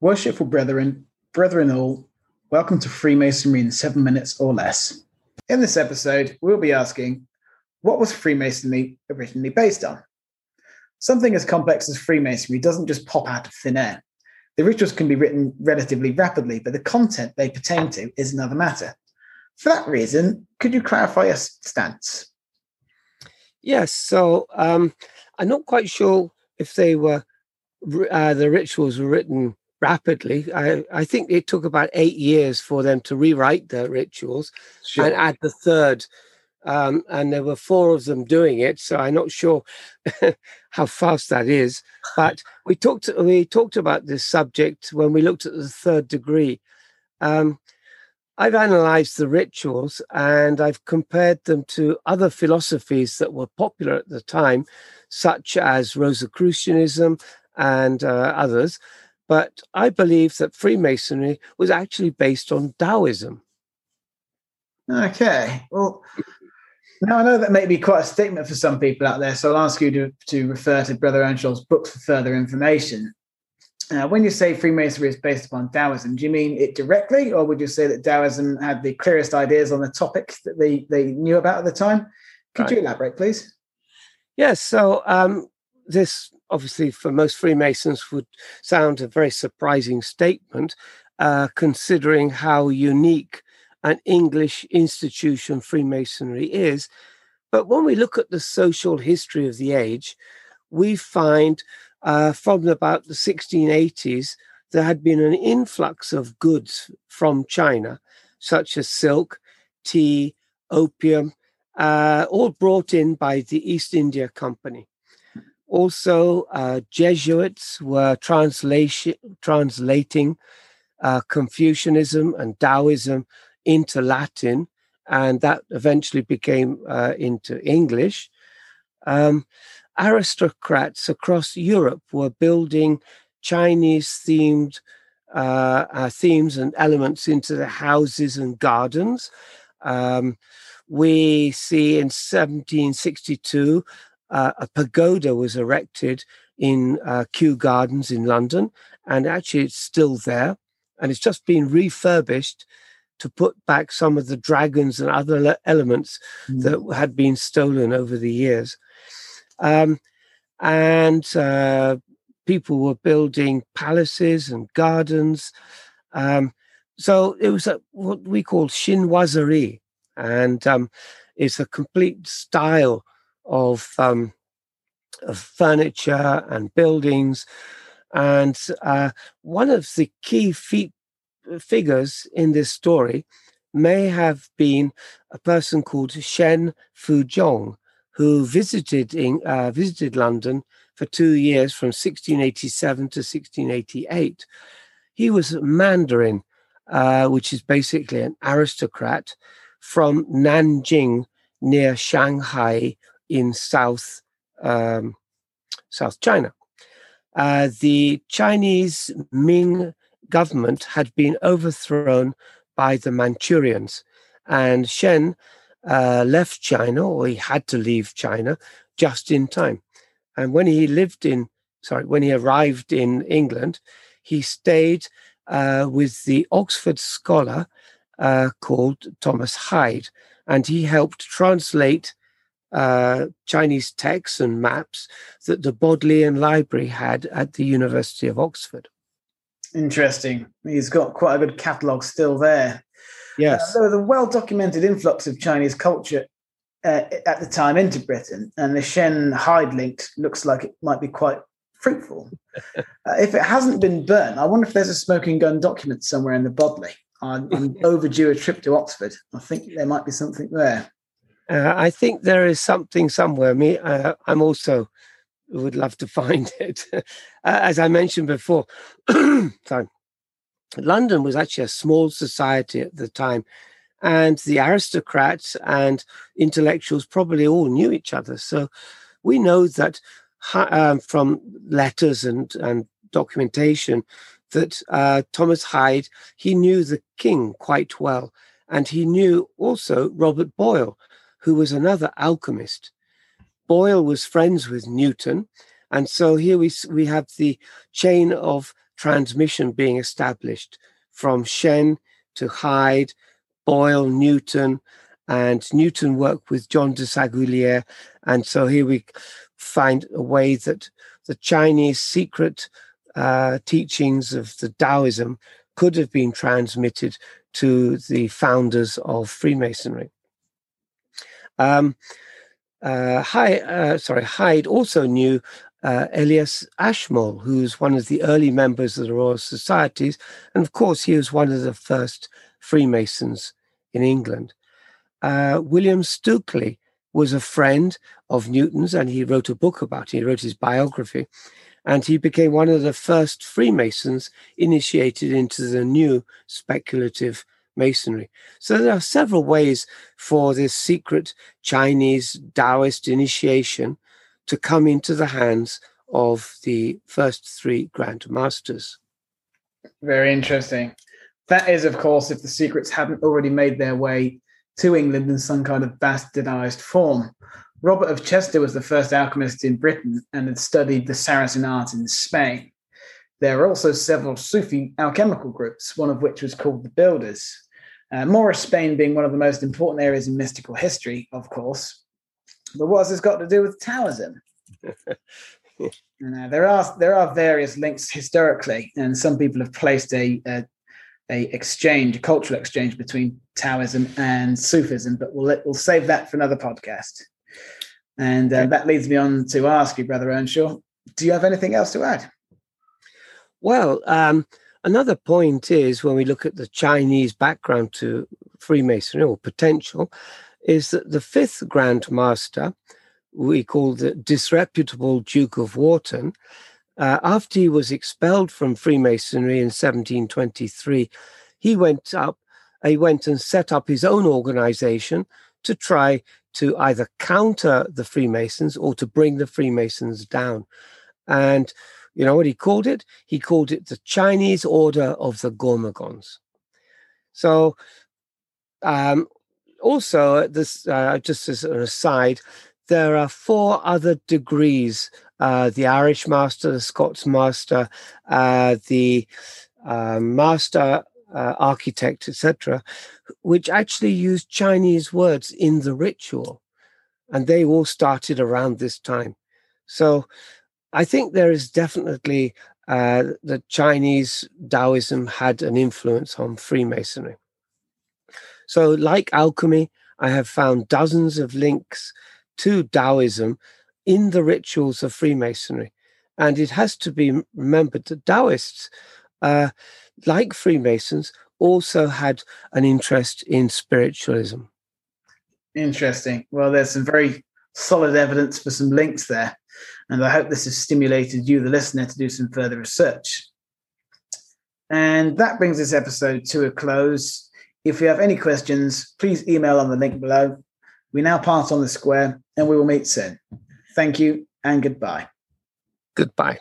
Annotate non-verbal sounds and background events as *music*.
Worshipful brethren, brethren all, welcome to Freemasonry in seven minutes or less. In this episode, we'll be asking, what was Freemasonry originally based on? Something as complex as Freemasonry doesn't just pop out of thin air. The rituals can be written relatively rapidly, but the content they pertain to is another matter. For that reason, could you clarify your stance? Yes, so um, I'm not quite sure if they were uh, the rituals were written rapidly. I, I think it took about eight years for them to rewrite the rituals sure. and add the third. Um, and there were four of them doing it, so I'm not sure *laughs* how fast that is. But we talked we talked about this subject when we looked at the third degree. Um, I've analyzed the rituals and I've compared them to other philosophies that were popular at the time, such as Rosicrucianism and uh, others. But I believe that Freemasonry was actually based on Taoism. Okay. Well, now I know that may be quite a statement for some people out there, so I'll ask you to, to refer to Brother Earnshaw's books for further information. Uh, when you say Freemasonry is based upon Taoism, do you mean it directly, or would you say that Taoism had the clearest ideas on the topic that they, they knew about at the time? Could right. you elaborate, please? Yes. So um, this obviously for most Freemasons would sound a very surprising statement, uh, considering how unique an English institution Freemasonry is. But when we look at the social history of the age, we find uh, from about the 1680s there had been an influx of goods from China, such as silk, tea, opium, uh, all brought in by the East India Company. Also, uh, Jesuits were translation, translating uh, Confucianism and Taoism into Latin, and that eventually became uh, into English. Um, aristocrats across Europe were building Chinese themed uh, uh, themes and elements into their houses and gardens. Um, we see in 1762 uh, a pagoda was erected in uh, Kew Gardens in London, and actually it's still there, and it's just been refurbished to put back some of the dragons and other elements mm. that had been stolen over the years. Um, and uh, people were building palaces and gardens. Um, so it was a, what we call chinoiserie, and um, it's a complete style of, um, of furniture and buildings. And uh, one of the key feat, figures in this story may have been a person called Shen Fuzong, who visited in, uh, visited London for two years from 1687 to 1688. He was a Mandarin, uh, which is basically an aristocrat from Nanjing near Shanghai in South um, South China. Uh, the Chinese Ming government had been overthrown by the Manchurians, and Shen uh, left China, or he had to leave China, just in time. And when he lived in, sorry, when he arrived in England, he stayed uh, with the Oxford scholar uh, called Thomas Hyde, and he helped translate uh, Chinese texts and maps that the Bodleian Library had at the University of Oxford. Interesting. He's got quite a good catalogue still there. Yes. Uh, there was a well documented influx of Chinese culture uh, at the time into Britain, and the Shen Hyde link looks like it might be quite fruitful. *laughs* uh, if it hasn't been burnt, I wonder if there's a smoking gun document somewhere in the Bodley. I'm, I'm *laughs* overdue a trip to Oxford. I think there might be something there. Uh, I think there is something somewhere. Me, uh, I'm also would love to *laughs* find it. uh, as I mentioned before, *clears throat* sorry, London was actually a small society at the time, and the aristocrats and intellectuals probably all knew each other. So we know that um, from letters and and documentation that uh, Thomas Hyde he knew the king quite well, and he knew also Robert Boyle, who was another alchemist. Boyle was friends with Newton, and so here we we have the chain of transmission being established from Shen to Hyde, Boyle, Newton, and Newton worked with John Desaguliers. And so here we find a way that the Chinese secret uh, teachings of the Taoism could have been transmitted to the founders of Freemasonry. Um, uh, Hyde, uh, sorry, Hyde also knew uh, Elias Ashmole, who's one of the early members of the Royal Societies, and of course he was one of the first Freemasons in England. Uh, William Stukeley was a friend of Newton's, and he wrote a book about it. He wrote his biography, and he became one of the first Freemasons initiated into the new speculative masonry. So there are several ways for this secret Chinese Taoist initiation to come into the hands of the first three Grand Masters. Very interesting. That is, of course, if the secrets haven't already made their way to England in some kind of bastardized form. Robert of Chester was the first alchemist in Britain and had studied the Saracen art in Spain. There are also several Sufi alchemical groups, one of which was called the Builders. Uh, Moorish Spain being one of the most important areas in mystical history, of course. But what has this got to do with Taoism? *laughs* there are there are various links historically, and some people have placed a, a, a exchange, a cultural exchange between Taoism and Sufism, but we'll we'll save that for another podcast. And uh, that leads me on to ask you, Brother Earnshaw, do you have anything else to add? Well, um, Another point is when we look at the Chinese background to Freemasonry or potential, is that the fifth Grand Master, we call the disreputable Duke of Wharton, uh, after he was expelled from Freemasonry in 1723, he went up, he went and set up his own organization to try to either counter the Freemasons or to bring the Freemasons down. And you know what he called it? He called it the Chinese Order of the Gormagons. So, um, also, this uh, just as an aside, there are four other degrees: uh, the Irish Master, the Scots Master, uh, the uh, Master uh, Architect, etc., which actually use Chinese words in the ritual, and they all started around this time. So I think there is definitely uh, Chinese Taoism had an influence on Freemasonry. So, like alchemy, I have found dozens of links to Taoism in the rituals of Freemasonry. And it has to be remembered that Taoists, uh, like Freemasons, also had an interest in spiritualism. Interesting. Well, there's some very solid evidence for some links there. And I hope this has stimulated you, the listener, to do some further research. And that brings this episode to a close. If you have any questions, please email on the link below. We now part on the square and we will meet soon. Thank you and goodbye. Goodbye.